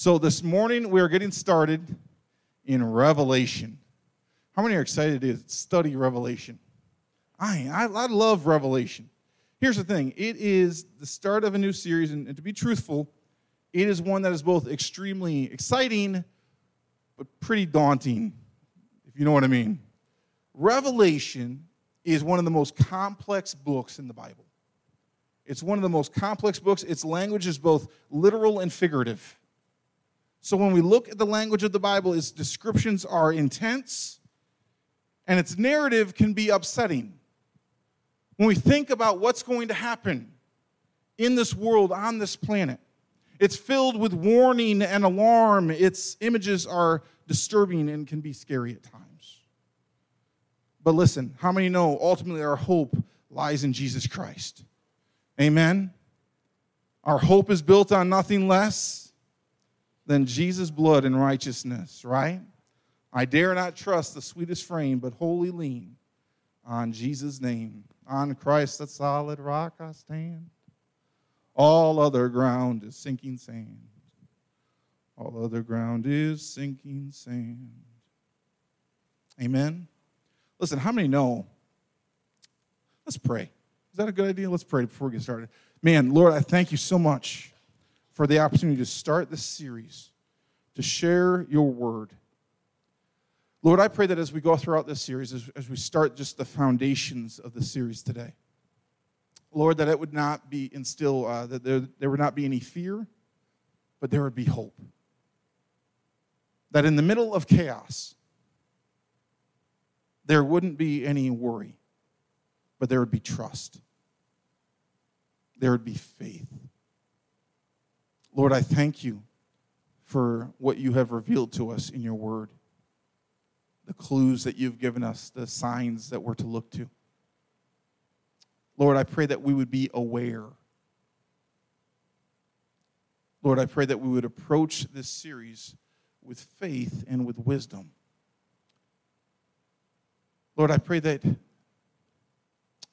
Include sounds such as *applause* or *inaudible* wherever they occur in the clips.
So this morning we are getting started in Revelation. How many are excited to study Revelation? I, I, I love Revelation. Here's the thing it is the start of a new series, and, and to be truthful, it is one that is both extremely exciting but pretty daunting, if you know what I mean. Revelation is one of the most complex books in the Bible. It's one of the most complex books. Its language is both literal and figurative. So when we look at the language of the Bible, its descriptions are intense and its narrative can be upsetting. When we think about what's going to happen in this world, on this planet, it's filled with warning and alarm. Its images are disturbing and can be scary at times. But listen, how many know ultimately our hope lies in Jesus Christ? Amen. Our hope is built on nothing less than Jesus' blood and righteousness, right? I dare not trust the sweetest frame, but wholly lean on Jesus' name. On Christ, the solid rock I stand. All other ground is sinking sand. All other ground is sinking sand. Amen. Listen, how many know? Let's pray. Is that a good idea? Let's pray before we get started. Man, Lord, I thank you so much for the opportunity to start this series, to share your word. Lord, I pray that as we go throughout this series, as, as we start just the foundations of the series today, Lord, that it would not be instill, uh, that there, there would not be any fear, but there would be hope. That in the middle of chaos, there wouldn't be any worry, but there would be trust. There would be faith. Lord, I thank you for what you have revealed to us in your word, the clues that you've given us, the signs that we're to look to. Lord, I pray that we would be aware. Lord, I pray that we would approach this series with faith and with wisdom. Lord, I pray that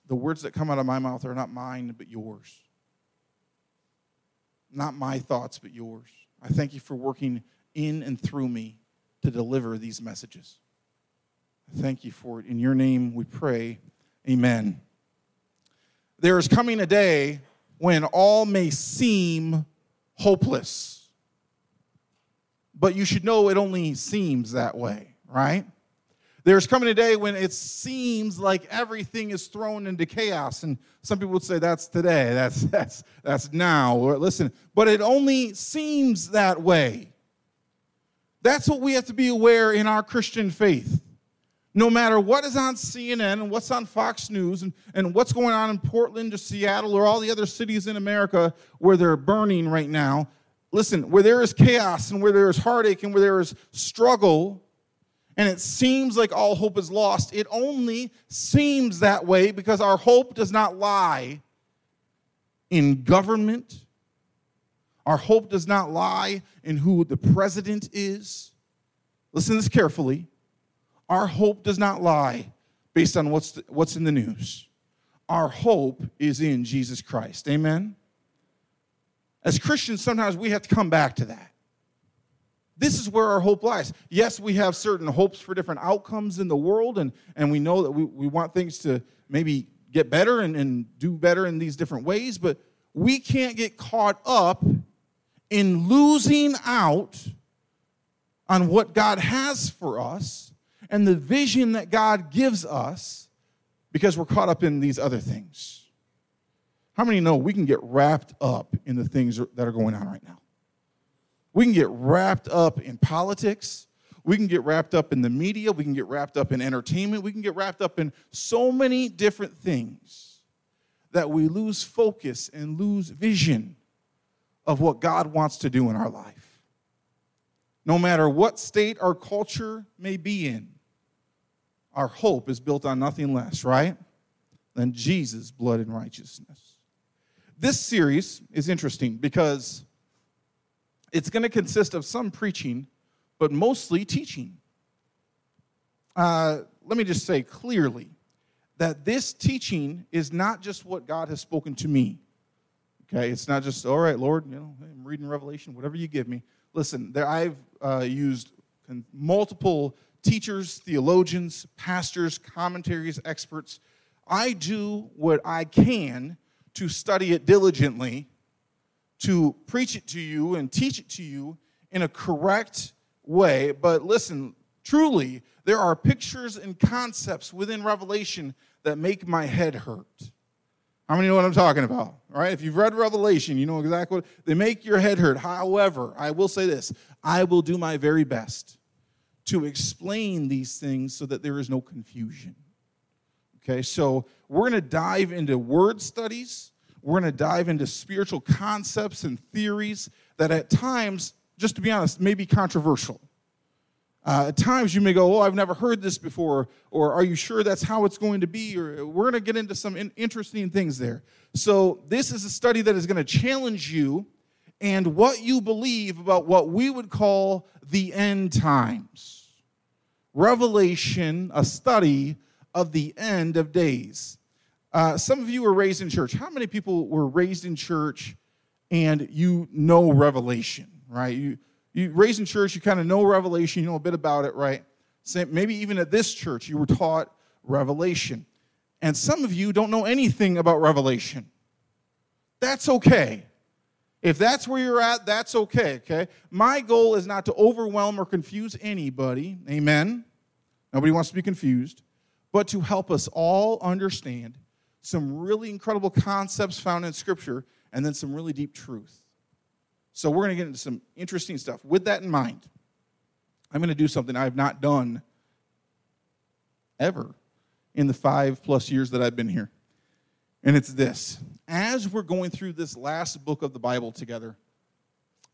the words that come out of my mouth are not mine, but yours. Not my thoughts, but yours. I thank you for working in and through me to deliver these messages. I thank you for it. In your name we pray. Amen. There is coming a day when all may seem hopeless. But you should know it only seems that way, right? There's coming a day when it seems like everything is thrown into chaos. And some people would say that's today, that's, that's, that's now. Or listen, but it only seems that way. That's what we have to be aware in our Christian faith. No matter what is on CNN and what's on Fox News and, and what's going on in Portland or Seattle or all the other cities in America where they're burning right now, listen, where there is chaos and where there is heartache and where there is struggle, and it seems like all hope is lost, it only seems that way because our hope does not lie in government. Our hope does not lie in who the president is. Listen to this carefully. Our hope does not lie based on what's, the, what's in the news. Our hope is in Jesus Christ. Amen? As Christians, sometimes we have to come back to that. This is where our hope lies. Yes, we have certain hopes for different outcomes in the world, and, and we know that we, we want things to maybe get better and, and do better in these different ways, but we can't get caught up in losing out on what God has for us and the vision that God gives us because we're caught up in these other things. How many know we can get wrapped up in the things that are going on right now? We can get wrapped up in politics. We can get wrapped up in the media. We can get wrapped up in entertainment. We can get wrapped up in so many different things that we lose focus and lose vision of what God wants to do in our life. No matter what state our culture may be in, our hope is built on nothing less, right? Than Jesus' blood and righteousness. This series is interesting because it's going to consist of some preaching, but mostly teaching. Uh, let me just say clearly that this teaching is not just what God has spoken to me. Okay, it's not just all right, Lord. You know, I'm reading Revelation, whatever you give me. Listen, there I've uh, used multiple teachers, theologians, pastors, commentaries, experts. I do what I can to study it diligently, to preach it to you and teach it to you in a correct way. But listen, truly, there are pictures and concepts within Revelation that make my head hurt. How many know what I'm talking about? Right, if you've read Revelation, you know exactly what they make your head hurt. However, I will say this I will do my very best to explain these things so that there is no confusion. Okay, so we're to dive into word studies. We're going to dive into spiritual concepts and theories that at times, just to be honest, may be controversial. Uh, at times you may go, Oh, I've never heard this before, or Are you sure that's how it's going to be? Or we're going to get into some in- interesting things there. So, this is a study that is going to challenge you and what you believe about what we would call the end times. Revelation, a study of the end of days. Uh, some of you were raised in church. How many people were raised in church and you know Revelation, right? You, you raised in church, you kind of know Revelation, you know a bit about it, right? Maybe even at this church, you were taught Revelation. And some of you don't know anything about Revelation. That's okay. If that's where you're at, that's okay, okay? My goal is not to overwhelm or confuse anybody, amen? Nobody wants to be confused, but to help us all understand some really incredible concepts found in Scripture and then some really deep truth. So we're going to get into some interesting stuff. With that in mind, I'm going to do something I've not done ever in the five plus years that I've been here. And it's this as we're going through this last book of the Bible together,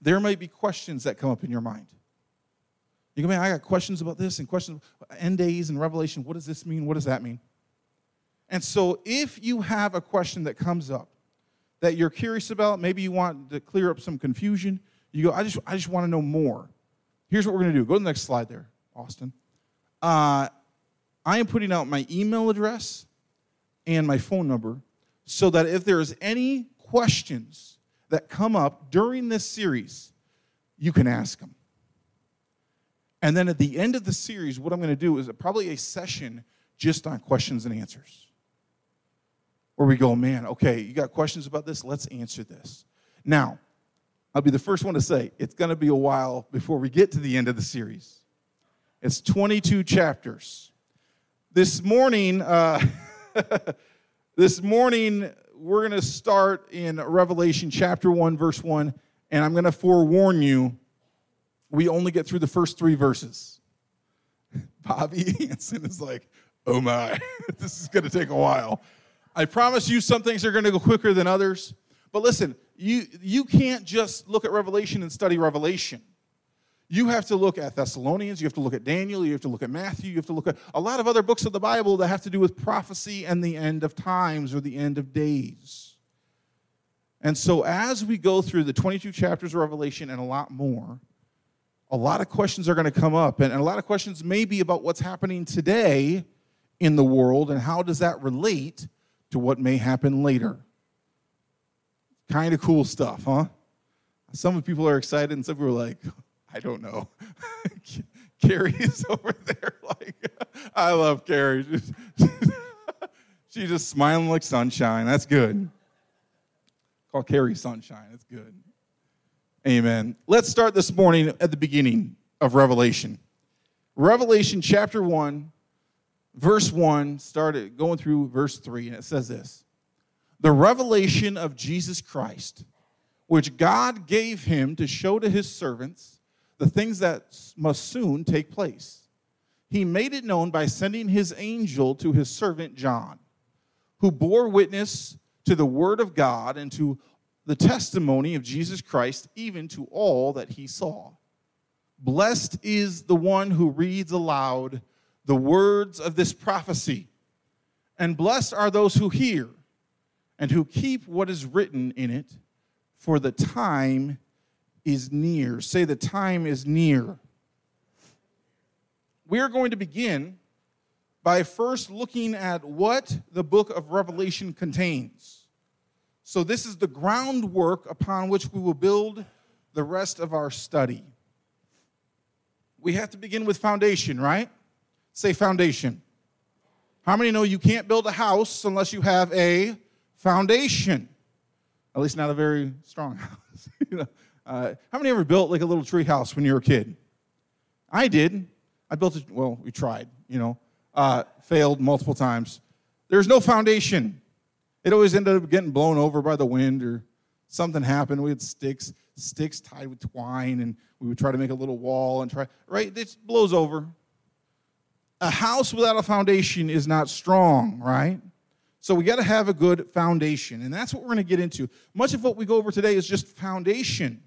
there may be questions that come up in your mind. You go, man, I got questions about this and questions, end days and Revelation. What does this mean? What does that mean? And so if you have a question that comes up, that you're curious about, maybe you want to clear up some confusion, you go, I just, I just want to know more. Here's what we're going to do. Go to the next slide there, Austin. Uh, I am putting out my email address and my phone number so that if there's any questions that come up during this series, you can ask them. And then at the end of the series, what I'm going to do is probably a session just on questions and answers where we go, man, okay, you got questions about this? Let's answer this. Now, I'll be the first one to say it's going to be a while before we get to the end of the series. It's 22 chapters. This morning, uh, *laughs* this morning we're going to start in Revelation chapter 1, verse 1, and I'm going to forewarn you, we only get through the first three verses. *laughs* Bobby *laughs* Hanson is like, oh my, this is going to take a while. I promise you some things are going to go quicker than others. But listen, you, you can't just look at Revelation and study Revelation. You have to look at Thessalonians, you have to look at Daniel, you have to look at Matthew, you have to look at a lot of other books of the Bible that have to do with prophecy and the end of times or the end of days. And so, as we go through the 22 chapters of Revelation and a lot more, a lot of questions are going to come up. And a lot of questions may be about what's happening today in the world and how does that relate to what may happen later. Kind of cool stuff, huh? Some people are excited, and some people are like, I don't know. *laughs* Carrie is *laughs* over there like, I love Carrie. *laughs* She's just smiling like sunshine. That's good. Call Carrie sunshine. That's good. Amen. Let's start this morning at the beginning of Revelation. Revelation chapter 1, verse 1 started going through verse 3, and it says this The revelation of Jesus Christ, which God gave him to show to his servants the things that must soon take place. He made it known by sending his angel to his servant John, who bore witness to the word of God and to the testimony of Jesus Christ, even to all that he saw. Blessed is the one who reads aloud the words of this prophecy. And blessed are those who hear and who keep what is written in it, for the time is near. Say, the time is near. We are going to begin by first looking at what the book of Revelation contains. So, this is the groundwork upon which we will build the rest of our study. We have to begin with foundation, right? Say foundation. How many know you can't build a house unless you have a foundation? At least not a very strong *laughs* house. you know, uh, how many ever built like a little tree house when you were a kid? I did. I built it, well, we tried, you know, uh, failed multiple times. There's no foundation. It always ended up getting blown over by the wind or something happened. We had sticks, sticks tied with twine, and we would try to make a little wall and try, right? It blows over. A house without a foundation is not strong, right? So we got to have a good foundation, and that's what we're going to get into. Much of what we go over today is just foundation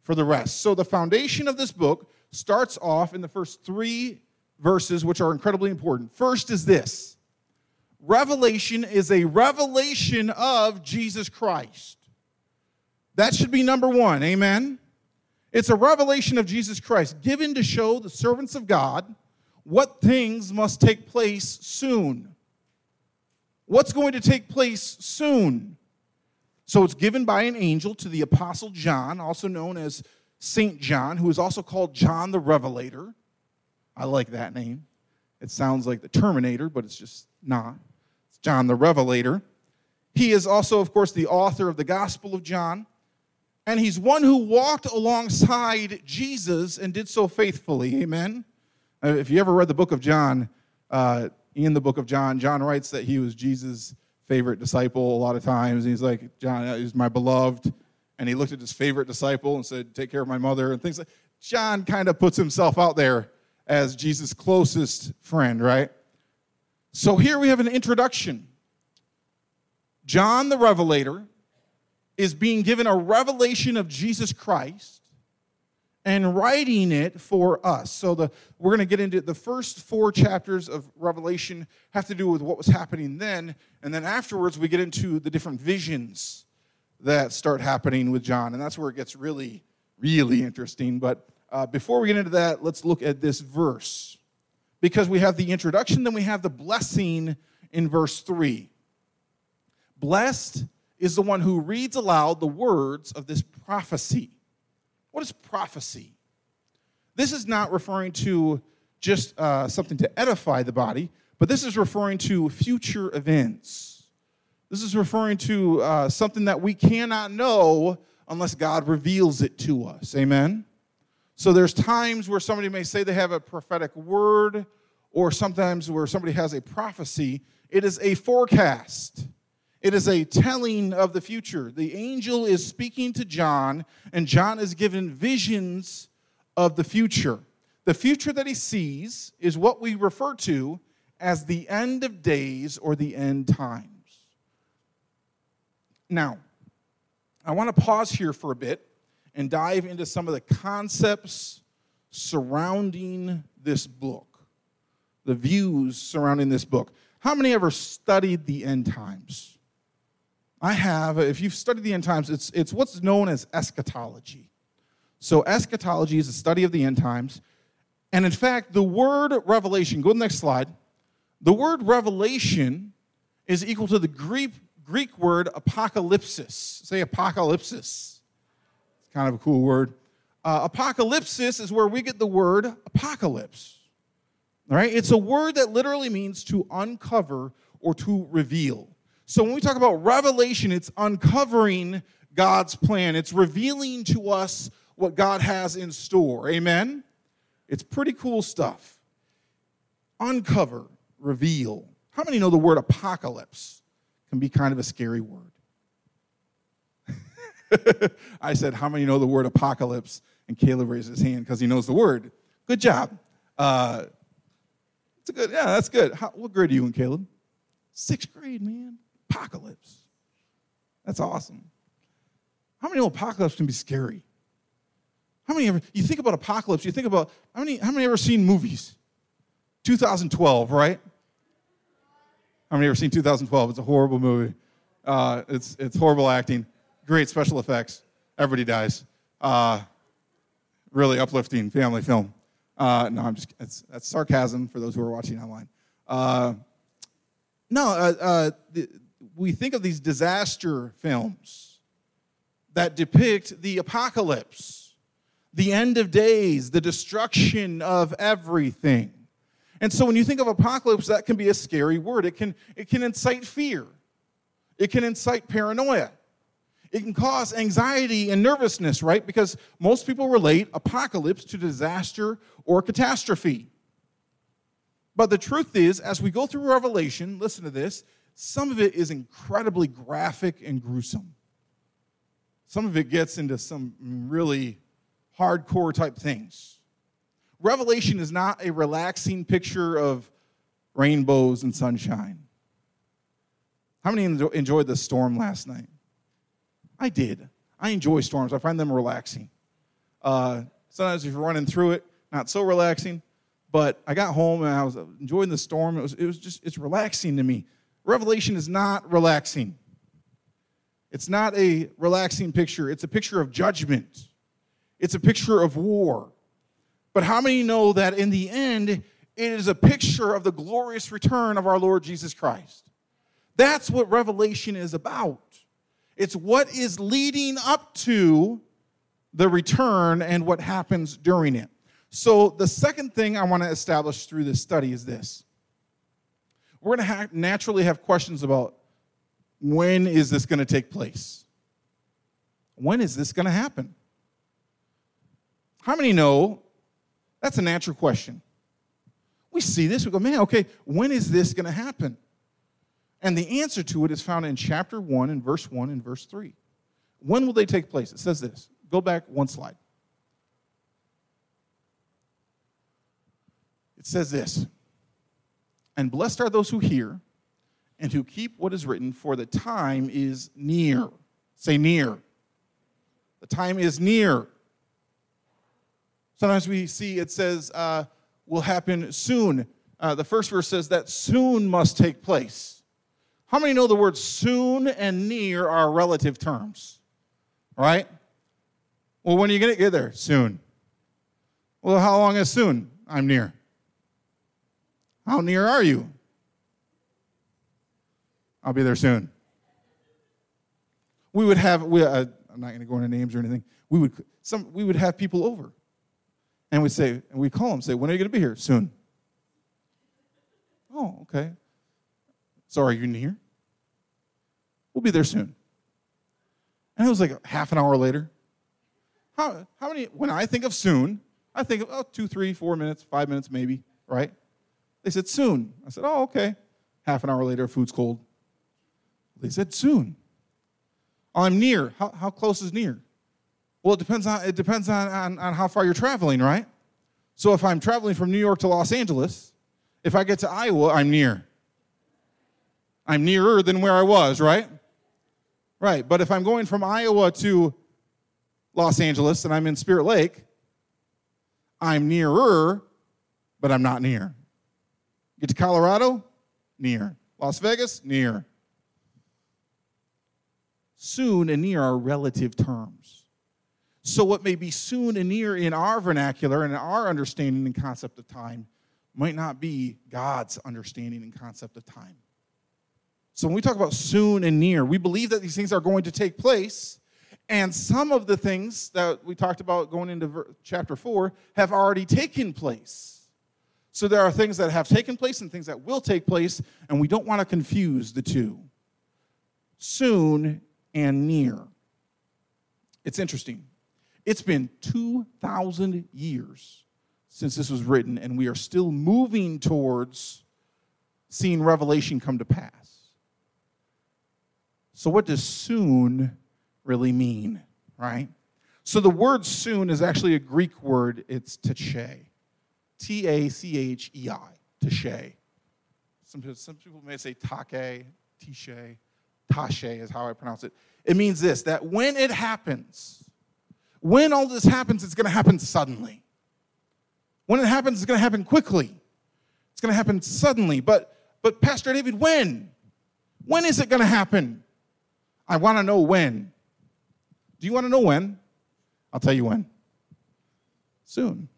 for the rest. So the foundation of this book starts off in the first three verses, which are incredibly important. First is this Revelation is a revelation of Jesus Christ. That should be number one. Amen. It's a revelation of Jesus Christ given to show the servants of God what things must take place soon. What's going to take place soon? So it's given by an angel to the Apostle John, also known as St. John, who is also called John the Revelator. I like that name. It sounds like the Terminator, but it's just not. It's John the Revelator. He is also, of course, the author of the Gospel of John, and he's one who walked alongside Jesus and did so faithfully. Amen. Uh, if you ever read the book of John, uh, in the book of John, John writes that he was Jesus' favorite disciple a lot of times. He's like, John is my beloved. And he looked at his favorite disciple and said, Take care of my mother, and things like John kind of puts himself out there as Jesus' closest friend, right? So here we have an introduction. John the Revelator is being given a revelation of Jesus Christ and writing it for us. So the we're going to get into the first four chapters of Revelation have to do with what was happening then, and then afterwards we get into the different visions that start happening with John, and that's where it gets really, really interesting. But uh, before we get into that, let's look at this verse because we have the introduction, then we have the blessing in verse three. Blessed is the one who reads aloud the words of this prophecy. What is prophecy? This is not referring to just uh, something to edify the body, but this is referring to future events. This is referring to uh, something that we cannot know unless God reveals it to us. Amen? So there's times where somebody may say they have a prophetic word, or sometimes where somebody has a prophecy. It is a forecast. It is a telling of the future. The angel is speaking to John, and John is given visions of the future. The future that he sees is what we refer to as the end of days or the end times. Now, I want to pause here for a bit and dive into some of the concepts surrounding this book, the views surrounding this book. How many ever studied the end times? I have, if you've studied the end times, it's, it's what's known as eschatology. So, eschatology is the study of the end times. And in fact, the word revelation, go to the next slide. The word revelation is equal to the Greek, Greek word apocalypsis. Say apocalypsis. It's kind of a cool word. Uh, apocalypsis is where we get the word apocalypse. All right? It's a word that literally means to uncover or to reveal. So when we talk about revelation, it's uncovering God's plan, it's revealing to us what God has in store. Amen? It's pretty cool stuff. Uncover, reveal. How many know the word apocalypse can be kind of a scary word? *laughs* I said, How many know the word apocalypse? And Caleb raised his hand because he knows the word. Good job. Uh, it's a good, yeah, that's good. How, what grade are you in, Caleb? Sixth grade, man apocalypse. That's awesome. How many apocalypse can be scary? How many ever you think about apocalypse, you think about how many how many ever seen movies? 2012, right? How many ever seen 2012? It's a horrible movie. Uh, it's it's horrible acting, great special effects. Everybody dies. Uh, really uplifting family film. Uh, no, I'm just that's sarcasm for those who are watching online. Uh, no, uh, uh, the, we think of these disaster films that depict the apocalypse, the end of days, the destruction of everything. And so when you think of apocalypse, that can be a scary word. It can, it can incite fear, it can incite paranoia. It can cause anxiety and nervousness, right? Because most people relate apocalypse to disaster or catastrophe. But the truth is, as we go through Revelation, listen to this, some of it is incredibly graphic and gruesome. Some of it gets into some really hardcore type things. Revelation is not a relaxing picture of rainbows and sunshine. How many enjoyed the storm last night? I did. I enjoy storms. I find them relaxing. Uh, sometimes if you're running through it, not so relaxing. But I got home and I was enjoying the storm. It was, it was just, it's relaxing to me. Revelation is not relaxing. It's not a relaxing picture. It's a picture of judgment. It's a picture of war. But how many know that in the end, it is a picture of the glorious return of our Lord Jesus Christ? That's what Revelation is about. It's what is leading up to the return and what happens during it. So, the second thing I want to establish through this study is this we're going to ha- naturally have questions about when is this going to take place? When is this going to happen? How many know that's a natural question? We see this, we go, man, okay, when is this going to happen? And the answer to it is found in chapter 1 and verse 1 and verse 3. When will they take place? It says this. Go back one slide. It says this And blessed are those who hear and who keep what is written, for the time is near. Say near. The time is near. Sometimes we see it says uh, will happen soon. Uh, the first verse says that soon must take place. How many know the words soon and near are relative terms? Right? Well, when are you going to get there? Soon. Well, how long is soon? I'm near. How near are you? I'll be there soon. We would have, we, uh, I'm not going to go into names or anything. We would, some, we would have people over. And we'd say, and we'd call them, say, when are you going to be here? Soon. Oh, okay. So are you near? We'll be there soon. And it was like half an hour later. How, how many, when I think of soon, I think of oh, two, three, four minutes, five minutes maybe, right? They said soon. I said, oh, okay. Half an hour later, food's cold. They said soon. I'm near. How, how close is near? Well, it depends on it depends on, on, on how far you're traveling, right? So if I'm traveling from New York to Los Angeles, if I get to Iowa, I'm near. I'm nearer than where I was, right? Right. But if I'm going from Iowa to Los Angeles and I'm in Spirit Lake, I'm nearer, but I'm not near. Get to Colorado? Near. Las Vegas? Near. Soon and near are relative terms. So, what may be soon and near in our vernacular and our understanding and concept of time might not be God's understanding and concept of time. So when we talk about soon and near, we believe that these things are going to take place. And some of the things that we talked about going into chapter 4 have already taken place. So there are things that have taken place and things that will take place, and we don't want to confuse the two. Soon and near. It's interesting. It's been 2,000 years since this was written, and we are still moving towards seeing Revelation come to pass. So, what does soon really mean, right? So, the word soon is actually a Greek word. It's tache. T A C H E I, tache. Some, some people may say take, tiche, Tache is how I pronounce it. It means this that when it happens, when all this happens, it's going to happen suddenly. When it happens, it's going to happen quickly. It's going to happen suddenly. But, but Pastor David, when? When is it going to happen? I want to know when. Do you want to know when? I'll tell you when. Soon.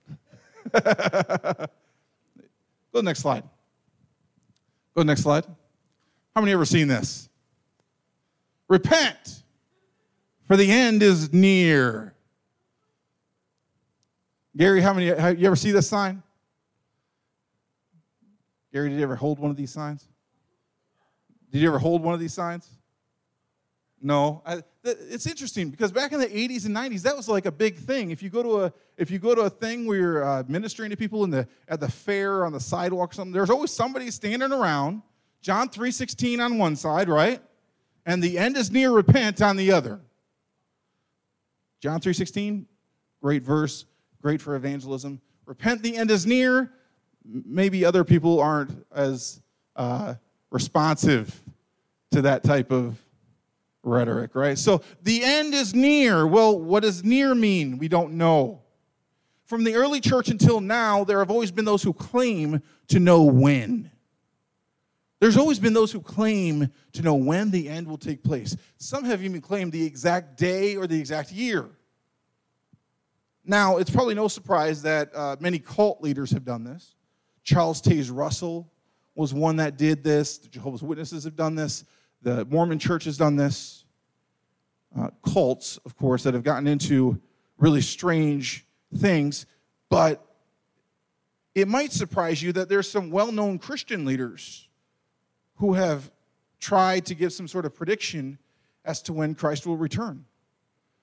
*laughs* Go to the next slide. Go to the next slide. How many ever seen this? Repent, for the end is near. Gary, how many, have you ever see this sign? Gary, did you ever hold one of these signs? Did you ever hold one of these signs? No. I, it's interesting because back in the 80s and 90s, that was like a big thing. If you go to a if you go to a thing where you're uh, ministering to people in the at the fair on the sidewalk or something, there's always somebody standing around. John 3:16 on one side, right? And the end is near repent on the other. John 3:16, great verse, great for evangelism. Repent, the end is near. Maybe other people aren't as uh, responsive to that type of rhetoric, right? So the end is near. Well, what does near mean? We don't know. From the early church until now, there have always been those who claim to know when. There's always been those who claim to know when the end will take place. Some have even claimed the exact day or the exact year. Now, it's probably no surprise that uh, many cult leaders have done this. Charles Taze Russell was one that did this. The Jehovah's Witnesses have done this. The Mormon church has done this. Uh, cults, of course, that have gotten into really strange things. But it might surprise you that there's some well known Christian leaders who have tried to give some sort of prediction as to when Christ will return.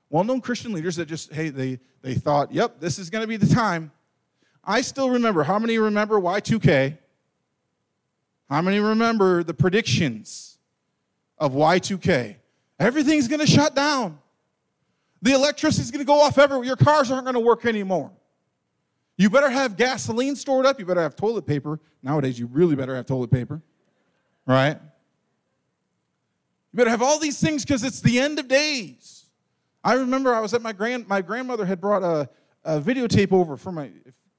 Well known Christian leaders that just, hey, they, they thought, yep, this is going to be the time. I still remember. How many remember Y2K? How many remember the predictions? Of Y2K. Everything's going to shut down. The electricity's going to go off everywhere. Your cars aren't going to work anymore. You better have gasoline stored up. You better have toilet paper. Nowadays, you really better have toilet paper, right? You better have all these things because it's the end of days. I remember I was at my grand my grandmother had brought a, a videotape over for my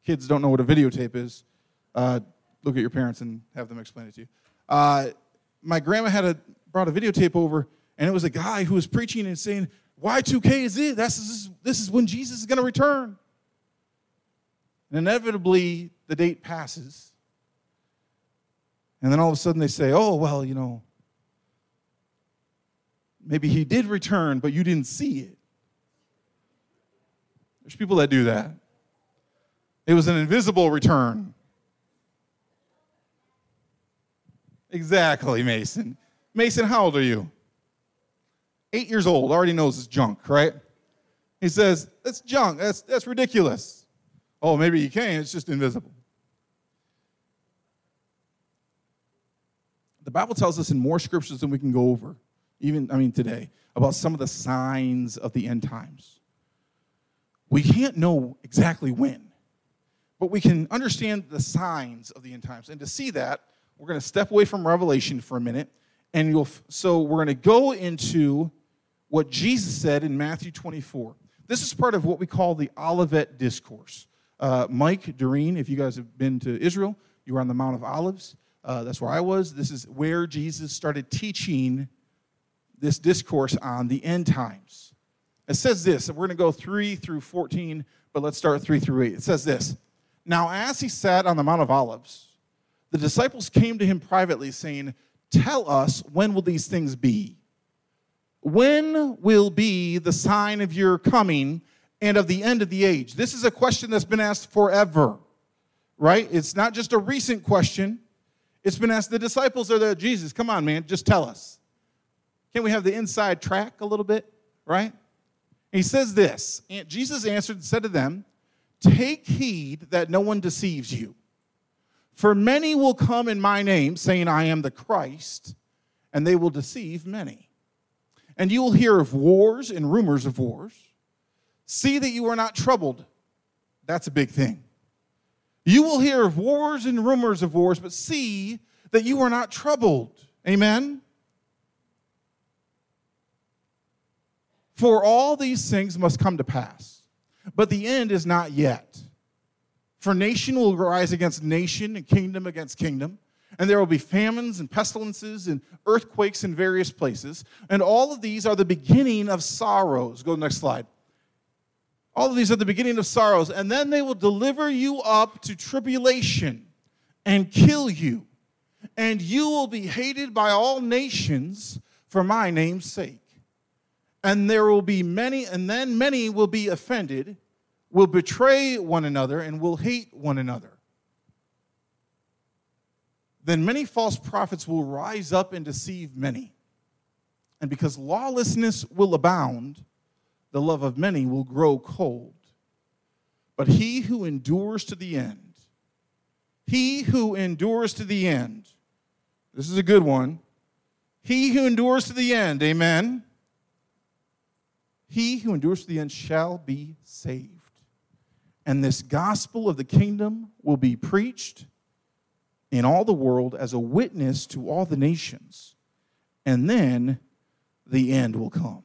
kids don't know what a videotape is, uh, look at your parents and have them explain it to you. Uh, my grandma had a brought a videotape over, and it was a guy who was preaching and saying, Y2K is it. That's, this, is, this is when Jesus is going to return. And inevitably, the date passes. And then all of a sudden they say, oh, well, you know, maybe he did return, but you didn't see it. There's people that do that. It was an invisible return. Exactly, Mason. Mason, how old are you? Eight years old, already knows it's junk, right? He says, That's junk. That's, that's ridiculous. Oh, maybe you can, it's just invisible. The Bible tells us in more scriptures than we can go over, even, I mean, today, about some of the signs of the end times. We can't know exactly when, but we can understand the signs of the end times. And to see that, we're going to step away from Revelation for a minute and you'll, so we're going to go into what Jesus said in Matthew 24. This is part of what we call the Olivet Discourse. Uh, Mike Doreen, if you guys have been to Israel, you were on the Mount of Olives. Uh, that's where I was. This is where Jesus started teaching this discourse on the end times. It says this, and we're going to go 3 through 14, but let's start 3 through 8. It says this Now, as he sat on the Mount of Olives, the disciples came to him privately, saying, Tell us when will these things be? When will be the sign of your coming and of the end of the age? This is a question that's been asked forever, right? It's not just a recent question. It's been asked. The disciples are there. Jesus, come on, man, just tell us. Can't we have the inside track a little bit, right? And he says this Jesus answered and said to them, Take heed that no one deceives you. For many will come in my name, saying, I am the Christ, and they will deceive many. And you will hear of wars and rumors of wars. See that you are not troubled. That's a big thing. You will hear of wars and rumors of wars, but see that you are not troubled. Amen? For all these things must come to pass, but the end is not yet. For nation will rise against nation and kingdom against kingdom. And there will be famines and pestilences and earthquakes in various places. And all of these are the beginning of sorrows. Go to the next slide. All of these are the beginning of sorrows. And then they will deliver you up to tribulation and kill you. And you will be hated by all nations for my name's sake. And there will be many, and then many will be offended, will betray one another, and will hate one another. Then many false prophets will rise up and deceive many. And because lawlessness will abound, the love of many will grow cold. But he who endures to the end, he who endures to the end, this is a good one. He who endures to the end, amen. He who endures to the end shall be saved. And this gospel of the kingdom will be preached in all the world as a witness to all the nations. And then the end will come.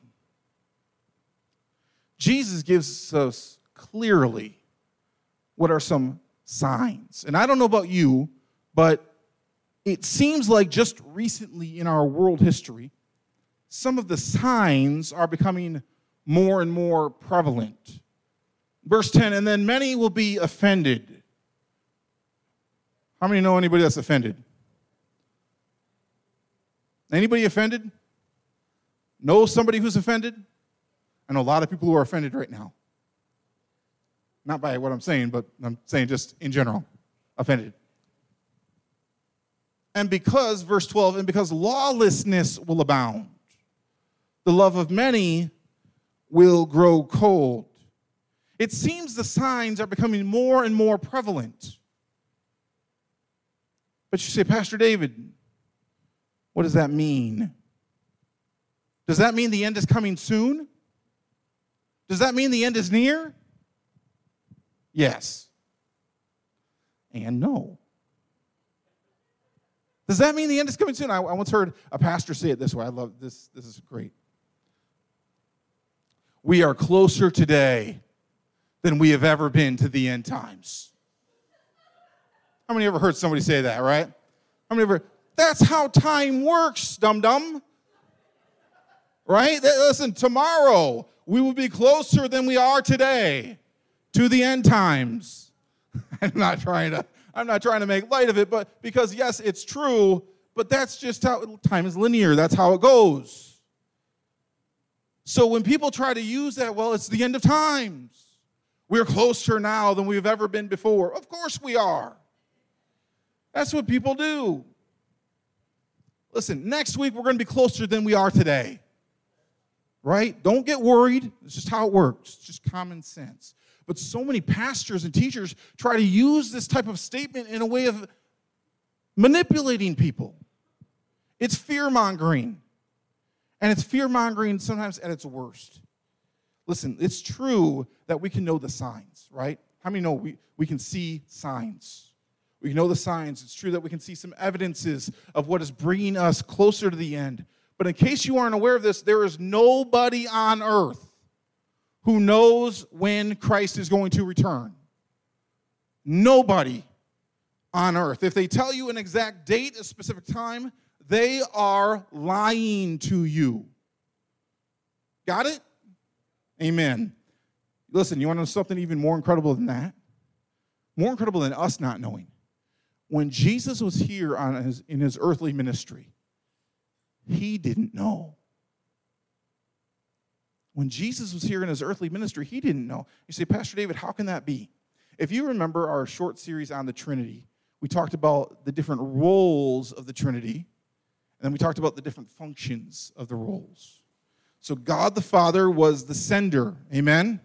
Jesus gives us clearly what are some signs. And I don't know about you, but it seems like just recently in our world history, some of the signs are becoming more and more prevalent. Verse 10 And then many will be offended. How many know anybody that's offended? Anybody offended? Know somebody who's offended? I know a lot of people who are offended right now. Not by what I'm saying, but I'm saying just in general, offended. And because, verse 12, and because lawlessness will abound, the love of many will grow cold. It seems the signs are becoming more and more prevalent. But you say, Pastor David, what does that mean? Does that mean the end is coming soon? Does that mean the end is near? Yes. And no. Does that mean the end is coming soon? I, I once heard a pastor say it this way. I love this. This is great. We are closer today than we have ever been to the end times. How many ever heard somebody say that, right? How many ever? That's how time works, dum dum. Right? Listen, tomorrow we will be closer than we are today to the end times. *laughs* I'm not trying to I'm not trying to make light of it, but because yes, it's true, but that's just how time is linear. That's how it goes. So when people try to use that, well, it's the end of times. We're closer now than we've ever been before. Of course we are. That's what people do. Listen, next week we're going to be closer than we are today right? Don't get worried. It's just how it works, it's just common sense. But so many pastors and teachers try to use this type of statement in a way of manipulating people. It's fear mongering. And it's fear mongering sometimes at its worst. Listen, it's true that we can know the signs, right? How many know we, we can see signs? We know the signs. It's true that we can see some evidences of what is bringing us closer to the end. But in case you aren't aware of this, there is nobody on earth who knows when Christ is going to return. Nobody on earth. If they tell you an exact date, a specific time, they are lying to you. Got it? Amen. Listen, you want to know something even more incredible than that? More incredible than us not knowing. When Jesus was here on his, in his earthly ministry, he didn't know. When Jesus was here in his earthly ministry, he didn't know. You say, Pastor David, how can that be? If you remember our short series on the Trinity, we talked about the different roles of the Trinity, and then we talked about the different functions of the roles. So, God the Father was the sender, amen?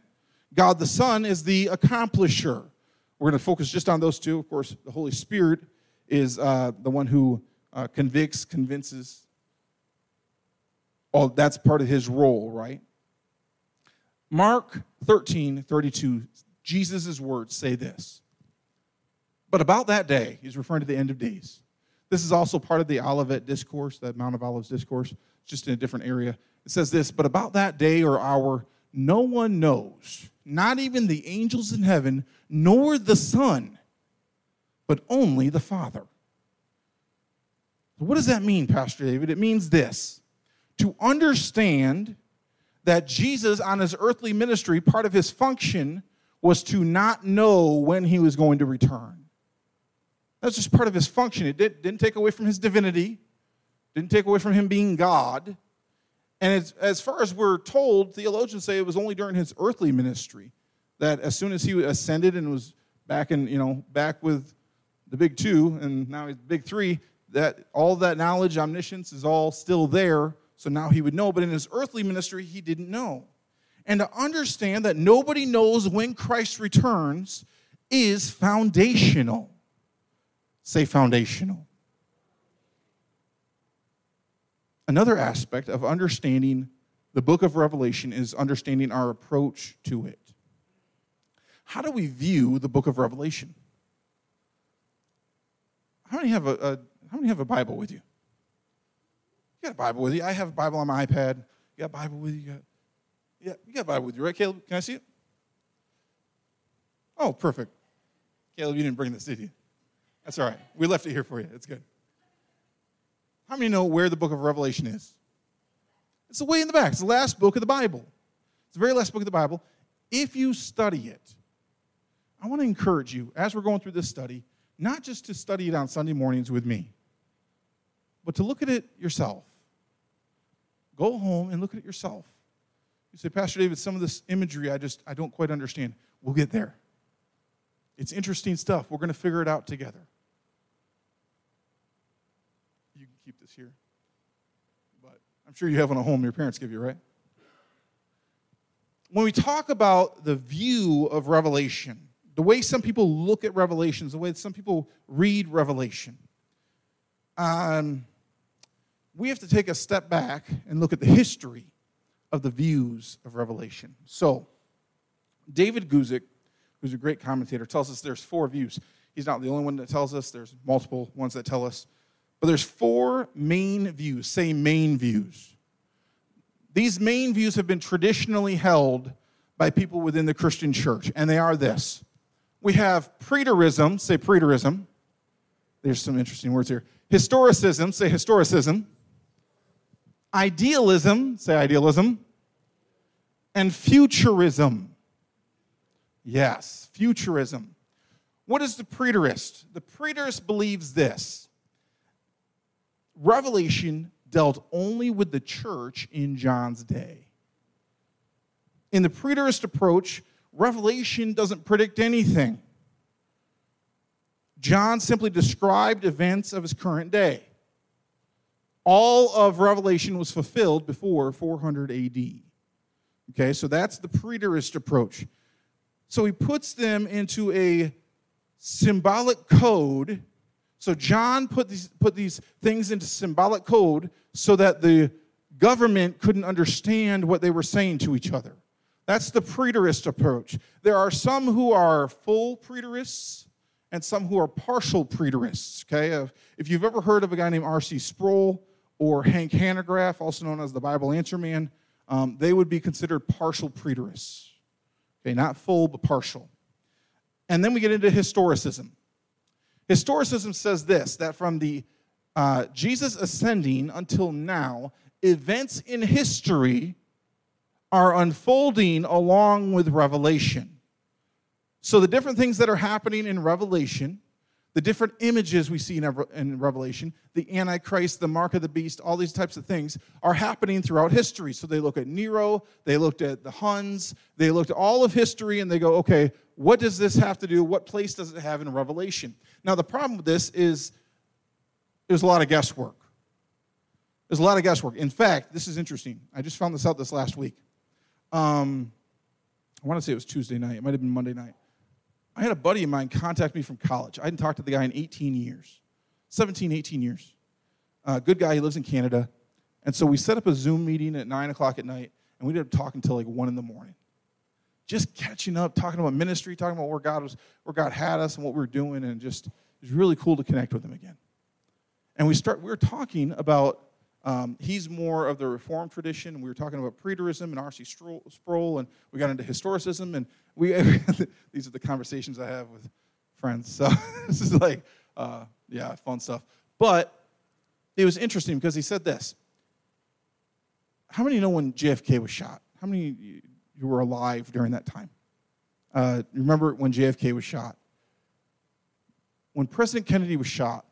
God the Son is the accomplisher. We're going to focus just on those two. Of course, the Holy Spirit is uh, the one who uh, convicts, convinces, Oh, that's part of his role, right? Mark 13, 32, Jesus' words say this. But about that day, he's referring to the end of days. This is also part of the Olivet discourse, the Mount of Olives discourse, just in a different area. It says this, but about that day or hour, no one knows, not even the angels in heaven, nor the Son, but only the Father. What does that mean, Pastor David? It means this to understand that Jesus, on his earthly ministry, part of his function was to not know when he was going to return. That's just part of his function. It did, not take away from his divinity, didn't take away from him being God, And as, as far as we're told, theologians say it was only during his earthly ministry that as soon as he ascended and was back in, you know, back with the big two, and now he's big three, that all that knowledge, omniscience is all still there. So now he would know. But in his earthly ministry, he didn't know. And to understand that nobody knows when Christ returns is foundational. Say foundational. Another aspect of understanding the book of Revelation is understanding our approach to it. How do we view the book of Revelation? How many have a, a how many have a Bible with you? You got a Bible with you. I have a Bible on my iPad. You got a Bible with you. you got, yeah, you got a Bible with you, right, Caleb? Can I see it? Oh, perfect. Caleb, you didn't bring this, did you? That's all right. We left it here for you. It's good. How many know where the book of Revelation is? It's the way in the back. It's the last book of the Bible. It's the very last book of the Bible. If you study it, I want to encourage you, as we're going through this study, not just to study it on Sunday mornings with me, but to look at it yourself. Go home and look at it yourself. You say, Pastor David, some of this imagery I just I don't quite understand. We'll get there. It's interesting stuff. We're going to figure it out together. You can keep this here. But I'm sure you have one at home your parents give you, right? When we talk about the view of Revelation, the way some people look at Revelations, the way some people read Revelation, um, we have to take a step back and look at the history of the views of Revelation. So, David Guzik who's a great commentator, tells us there's four views. He's not the only one that tells us, there's multiple ones that tell us. But there's four main views, say main views. These main views have been traditionally held by people within the Christian church, and they are this. We have preterism, say preterism. There's some interesting words here. Historicism, say historicism. Idealism, say idealism. And futurism, Yes, futurism. What is the preterist? The preterist believes this Revelation dealt only with the church in John's day. In the preterist approach, Revelation doesn't predict anything. John simply described events of his current day. All of Revelation was fulfilled before 400 AD. Okay, so that's the preterist approach. So he puts them into a symbolic code. So John put these, put these things into symbolic code so that the government couldn't understand what they were saying to each other. That's the preterist approach. There are some who are full preterists and some who are partial preterists. Okay, if you've ever heard of a guy named R.C. Sproul or Hank Hanegraaff, also known as the Bible Answer Man, um, they would be considered partial preterists. Okay, not full, but partial. And then we get into historicism. Historicism says this that from the uh, Jesus ascending until now, events in history are unfolding along with Revelation. So the different things that are happening in Revelation the different images we see in Revelation, the Antichrist, the mark of the beast, all these types of things are happening throughout history. So they look at Nero, they looked at the Huns, they looked at all of history, and they go, okay, what does this have to do? What place does it have in Revelation? Now, the problem with this is there's a lot of guesswork. There's a lot of guesswork. In fact, this is interesting. I just found this out this last week. Um, I want to say it was Tuesday night. It might have been Monday night. I had a buddy of mine contact me from college. I hadn't talked to the guy in 18 years, 17, 18 years. Uh, good guy, he lives in Canada. And so we set up a Zoom meeting at 9 o'clock at night, and we did talk until like 1 in the morning. Just catching up, talking about ministry, talking about where God was, where God had us and what we were doing, and just it was really cool to connect with him again. And we start we were talking about um, he's more of the Reformed tradition. We were talking about preterism and R.C. Sproul, and we got into historicism, and we *laughs* these are the conversations I have with friends. So *laughs* this is like, uh, yeah, fun stuff. But it was interesting because he said this. How many know when JFK was shot? How many you were alive during that time? Uh, remember when JFK was shot? When President Kennedy was shot,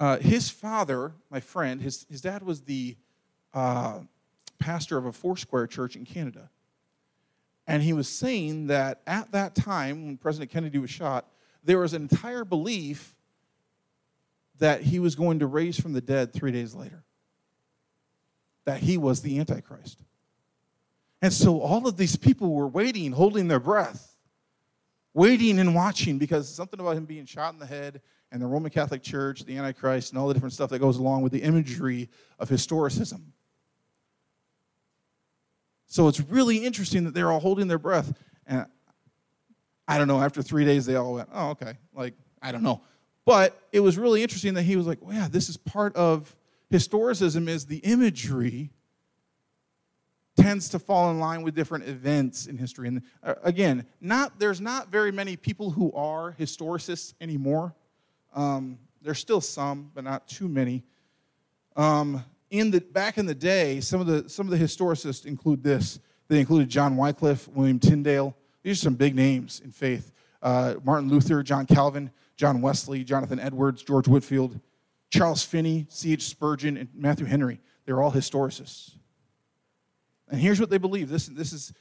uh, his father, my friend, his, his dad was the uh, pastor of a Foursquare church in Canada. And he was saying that at that time, when President Kennedy was shot, there was an entire belief that he was going to raise from the dead three days later, that he was the Antichrist. And so all of these people were waiting, holding their breath, waiting and watching because something about him being shot in the head and the Roman Catholic Church, the Antichrist, and all the different stuff that goes along with the imagery of historicism. So it's really interesting that they're all holding their breath. And I don't know, after three days, they all went, oh, okay. Like, I don't know. But it was really interesting that he was like, well, yeah, this is part of historicism is the imagery tends to fall in line with different events in history. And uh, again, not there's not very many people who are historicists anymore. Um, there's still some, but not too many. Um, in the back in the day, some of the some of the historicists include this. They included John Wycliffe, William Tyndale. These are some big names in faith. Uh, Martin Luther, John Calvin, John Wesley, Jonathan Edwards, George Whitefield, Charles Finney, C.H. Spurgeon, and Matthew Henry. They're all historicists. And here's what they believe this, this is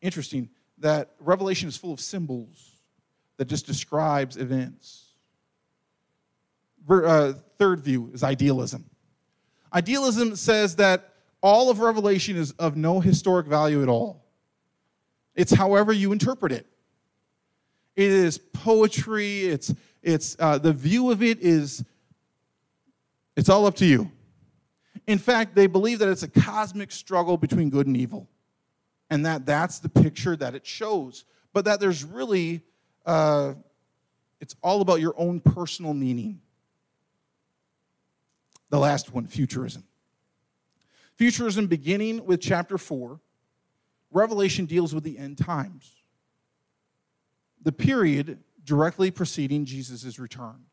interesting that Revelation is full of symbols that just describes events. Uh, third view is idealism. Idealism says that all of Revelation is of no historic value at all. It's however you interpret it. It is poetry. It's it's uh, the view of it is. It's all up to you. In fact, they believe that it's a cosmic struggle between good and evil, and that that's the picture that it shows. But that there's really, uh, it's all about your own personal meaning. The last one, futurism. Futurism, beginning with chapter 4, Revelation deals with the end times, the period directly preceding Jesus' return.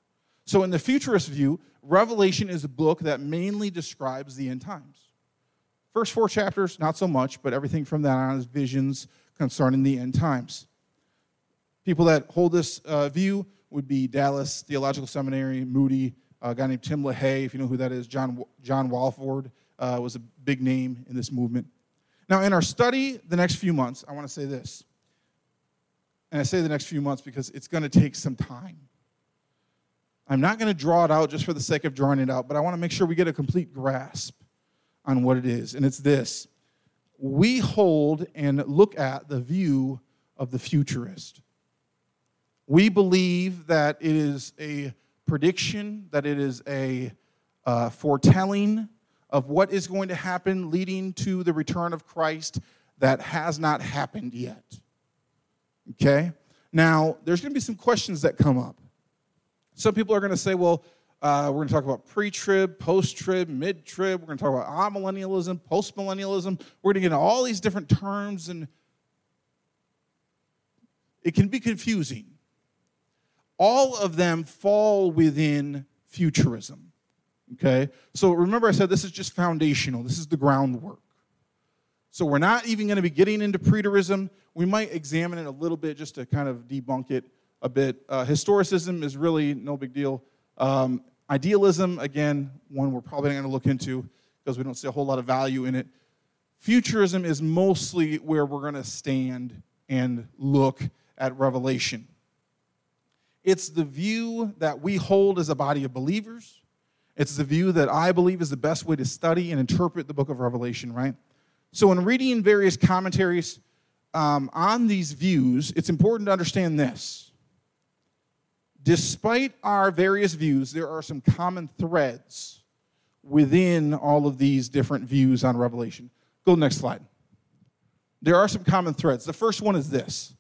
So, in the futurist view, Revelation is a book that mainly describes the end times. First four chapters, not so much, but everything from that on is visions concerning the end times. People that hold this uh, view would be Dallas Theological Seminary, Moody, a guy named Tim LaHaye, if you know who that is, John, John Walvoord uh, was a big name in this movement. Now, in our study the next few months, I want to say this. And I say the next few months because it's going to take some time. I'm not going to draw it out just for the sake of drawing it out, but I want to make sure we get a complete grasp on what it is. And it's this we hold and look at the view of the futurist. We believe that it is a prediction, that it is a uh, foretelling of what is going to happen leading to the return of Christ that has not happened yet. Okay? Now, there's going to be some questions that come up. Some people are going to say, well, uh, we're going to talk about pre trib, post trib, mid trib. We're going to talk about amillennialism, post millennialism. We're going to get into all these different terms, and it can be confusing. All of them fall within futurism. Okay? So remember, I said this is just foundational, this is the groundwork. So we're not even going to be getting into preterism. We might examine it a little bit just to kind of debunk it a bit. Uh, historicism is really no big deal. Um, idealism, again, one we're probably not going to look into because we don't see a whole lot of value in it. Futurism is mostly where we're going to stand and look at Revelation. It's the view that we hold as a body of believers. It's the view that I believe is the best way to study and interpret the book of Revelation, right? So, in reading various commentaries um, on these views, it's important to understand this despite our various views, there are some common threads within all of these different views on Revelation. Go next slide. There are some common threads. The first one is this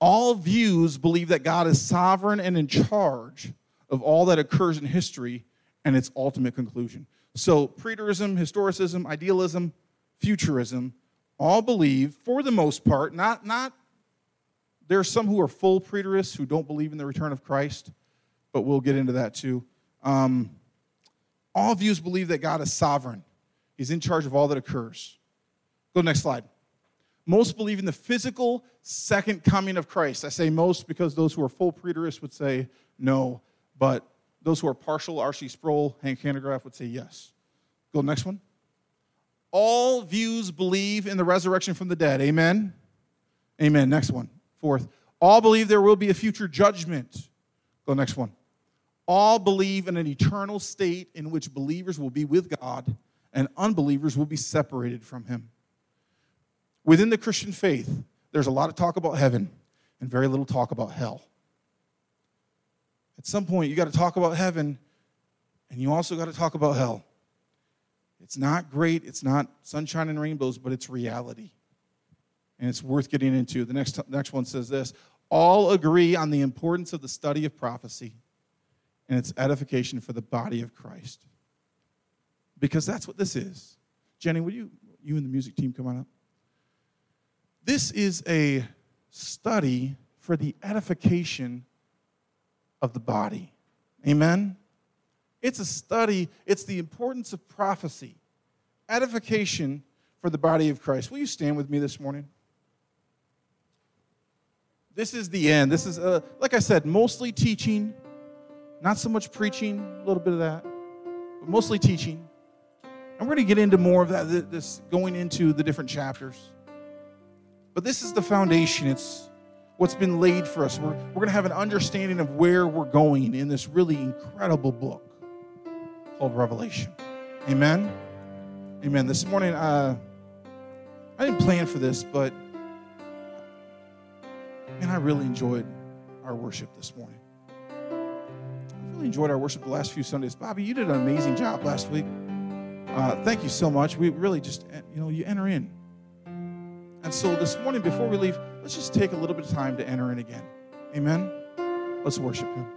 all views believe that God is sovereign and in charge of all that occurs in history and its ultimate conclusion. So, preterism, historicism, idealism, futurism all believe, for the most part, not, not there are some who are full preterists who don't believe in the return of Christ, but we'll get into that too. Um, all views believe that God is sovereign, He's in charge of all that occurs. Go next slide. Most believe in the physical second coming of Christ. I say most because those who are full preterists would say no, but those who are partial, R.C. Sproul, Hank Hanegraaff would say yes. Go next one. All views believe in the resurrection from the dead. Amen? Amen. Next one. Fourth. All believe there will be a future judgment. Go next one. All believe in an eternal state in which believers will be with God and unbelievers will be separated from Him. Within the Christian faith, there's a lot of talk about heaven and very little talk about hell. At some point, you got to talk about heaven and you also got to talk about hell. It's not great, it's not sunshine and rainbows, but it's reality. And it's worth getting into. The next, next one says this All agree on the importance of the study of prophecy and its edification for the body of Christ. Because that's what this is. Jenny, would you, you and the music team come on up? This is a study for the edification of the body. Amen? It's a study, it's the importance of prophecy, edification for the body of Christ. Will you stand with me this morning? This is the end. This is, uh, like I said, mostly teaching, not so much preaching, a little bit of that, but mostly teaching. And we're going to get into more of that, this going into the different chapters. But this is the foundation. It's what's been laid for us. We're, we're going to have an understanding of where we're going in this really incredible book called Revelation. Amen? Amen. This morning, uh, I didn't plan for this, but man, I really enjoyed our worship this morning. I really enjoyed our worship the last few Sundays. Bobby, you did an amazing job last week. Uh, thank you so much. We really just, you know, you enter in. And so this morning, before we leave, let's just take a little bit of time to enter in again. Amen. Let's worship Him.